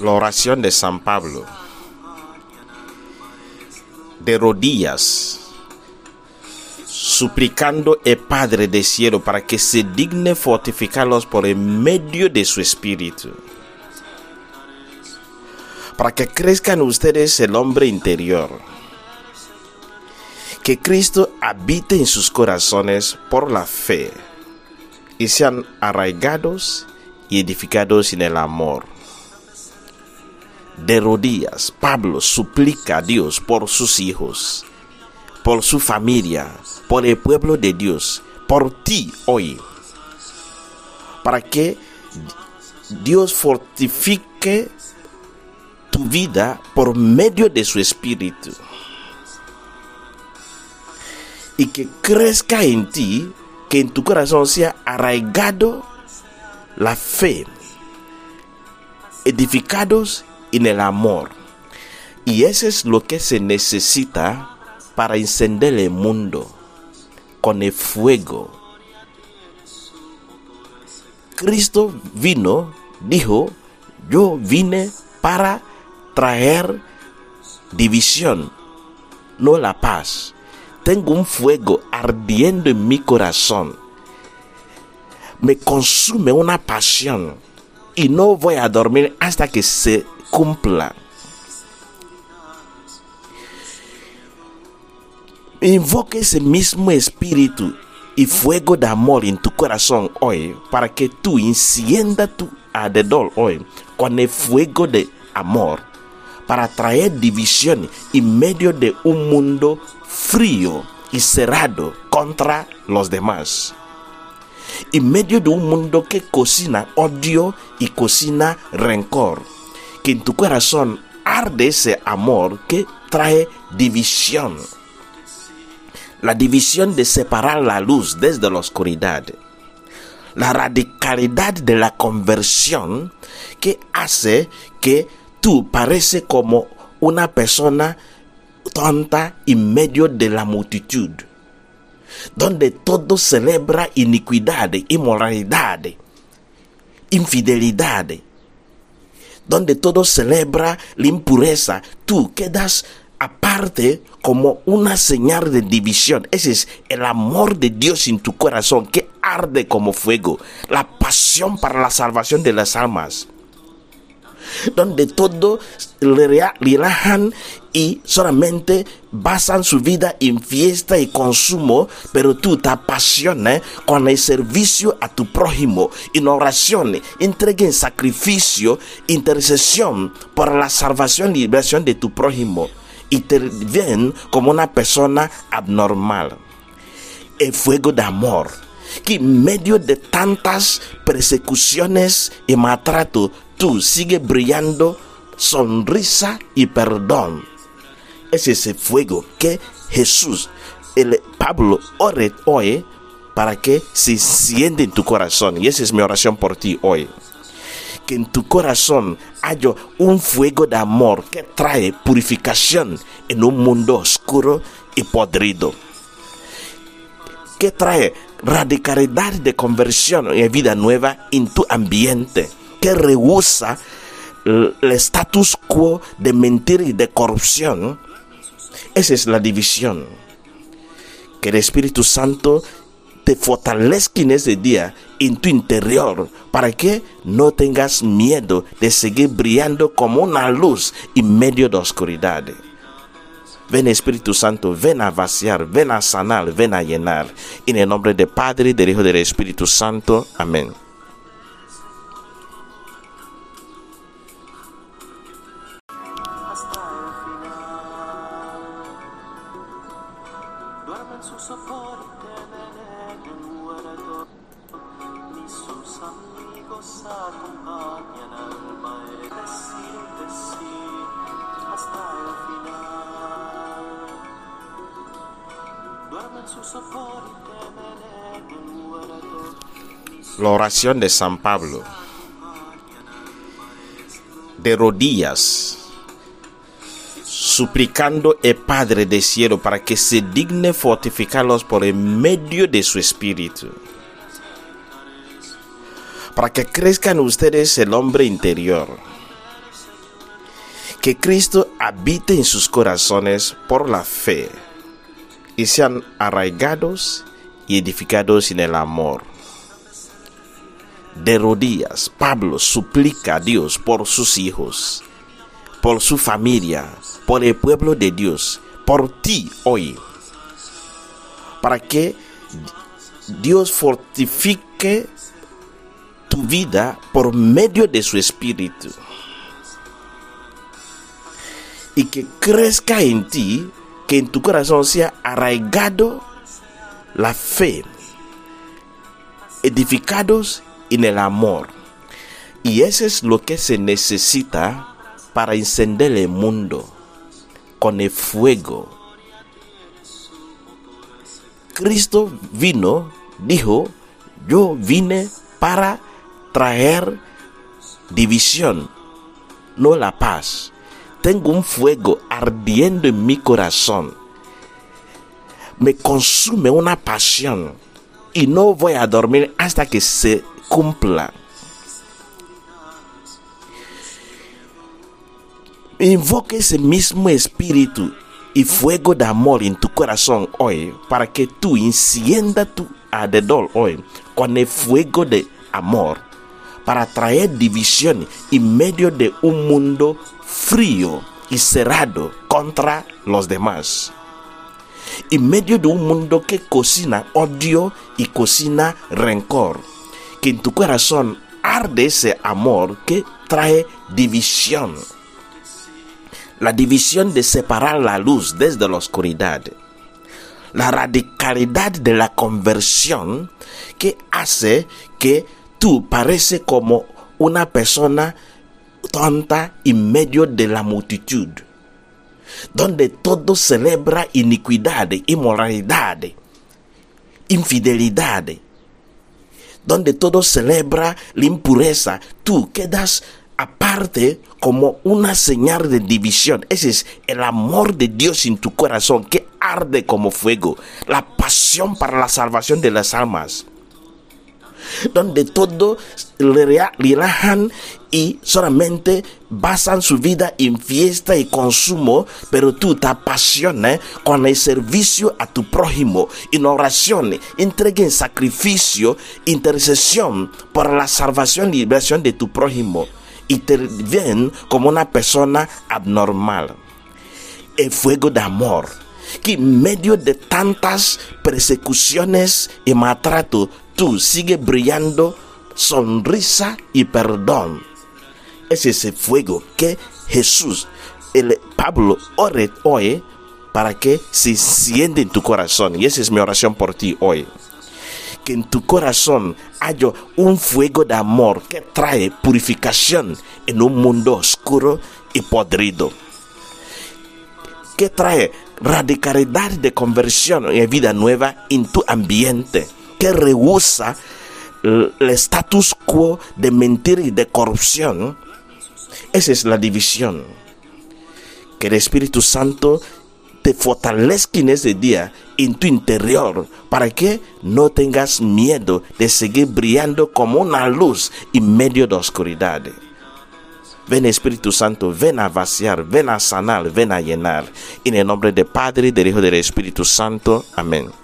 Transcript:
La oración de San Pablo. De rodillas, suplicando el Padre del cielo para que se digne fortificarlos por el medio de su Espíritu. Para que crezcan ustedes el hombre interior. Que Cristo habite en sus corazones por la fe y sean arraigados y edificados en el amor de rodillas, Pablo suplica a Dios por sus hijos, por su familia, por el pueblo de Dios, por ti hoy, para que Dios fortifique tu vida por medio de su espíritu y que crezca en ti, que en tu corazón sea arraigado la fe, edificados en el amor. Y eso es lo que se necesita para encender el mundo con el fuego. Cristo vino, dijo, yo vine para traer división, no la paz. Tengo un fuego ardiendo en mi corazón. Me consume una pasión y no voy a dormir hasta que se cumpla. Invoque ese mismo espíritu y fuego de amor en tu corazón hoy para que tú encienda tu alrededor hoy con el fuego de amor para traer división en medio de un mundo frío y cerrado contra los demás. En medio de un mundo que cocina odio y cocina rencor. Que en tu corazón arde ese amor que trae división. La división de separar la luz desde la oscuridad. La radicalidad de la conversión que hace que tú parece como una persona tonta en medio de la multitud. Donde todo celebra iniquidad, inmoralidad, infidelidad. Donde todo celebra la impureza. Tú quedas aparte como una señal de división. Ese es el amor de Dios en tu corazón que arde como fuego. La pasión para la salvación de las almas. Donde todo relajan y solamente basan su vida en fiesta y consumo, pero tú te apasionas con el servicio a tu prójimo, en oración, entrega en sacrificio, intercesión por la salvación y liberación de tu prójimo y te ven como una persona abnormal. El fuego de amor que en medio de tantas persecuciones y maltrato, tú sigues brillando sonrisa y perdón. Es ese fuego que Jesús, el Pablo, ore hoy para que se encienda en tu corazón. Y esa es mi oración por ti hoy. Que en tu corazón haya un fuego de amor que trae purificación en un mundo oscuro y podrido. Que trae radicalidad de conversión y vida nueva en tu ambiente. Que rehúsa el status quo de mentira y de corrupción. Esa es la división. Que el Espíritu Santo te fortalezca en ese día en tu interior para que no tengas miedo de seguir brillando como una luz en medio de oscuridad. Ven Espíritu Santo, ven a vaciar, ven a sanar, ven a llenar. En el nombre del Padre, del Hijo y del Espíritu Santo. Amén. La oración de San Pablo. De rodillas, suplicando el Padre del cielo para que se digne fortificarlos por el medio de su espíritu. Para que crezca en ustedes el hombre interior. Que Cristo habite en sus corazones por la fe y sean arraigados y edificados en el amor. De rodillas, Pablo suplica a Dios por sus hijos, por su familia, por el pueblo de Dios, por ti hoy, para que Dios fortifique tu vida por medio de su espíritu y que crezca en ti, que en tu corazón sea arraigado la fe, edificados en el amor. Y eso es lo que se necesita para encender el mundo con el fuego. Cristo vino, dijo, yo vine para traer división, no la paz. Tengo un fuego ardiendo en mi corazón. Me consume una pasión y no voy a dormir hasta que se cumpla. Invoque ese mismo espíritu y fuego de amor en tu corazón hoy para que tú encienda tu alrededor hoy con el fuego de amor para traer división en medio de un mundo frío y cerrado contra los demás. En medio de un mundo que cocina odio y cocina rencor. Que en tu corazón arde ese amor que trae división. La división de separar la luz desde la oscuridad. La radicalidad de la conversión que hace que tú parece como una persona tonta en medio de la multitud, donde todo celebra iniquidad, inmoralidad, infidelidad, donde todo celebra la impureza, tú quedas aparte como una señal de división. Ese es el amor de Dios en tu corazón que arde como fuego, la pasión para la salvación de las almas donde todo relajan y solamente basan su vida en fiesta y consumo, pero tú te apasionas con el servicio a tu prójimo, en oración, entrega en sacrificio, intercesión por la salvación y liberación de tu prójimo, y te ven como una persona abnormal. El fuego de amor que en medio de tantas persecuciones y maltrato, tú sigues brillando sonrisa y perdón. Es ese fuego que Jesús, el Pablo, ore hoy para que se encienda en tu corazón. Y esa es mi oración por ti hoy. Que en tu corazón haya un fuego de amor que trae purificación en un mundo oscuro y podrido. Que trae radicalidad de conversión y vida nueva en tu ambiente. Que rehúsa el status quo de mentira y de corrupción. Esa es la división. Que el Espíritu Santo te fortalezca en ese día en tu interior para que no tengas miedo de seguir brillando como una luz en medio de oscuridad. Ven Espíritu Santo, ven a vaciar, ven a sanar, ven a llenar. En el nombre del Padre, del Hijo y del Espíritu Santo. Amén.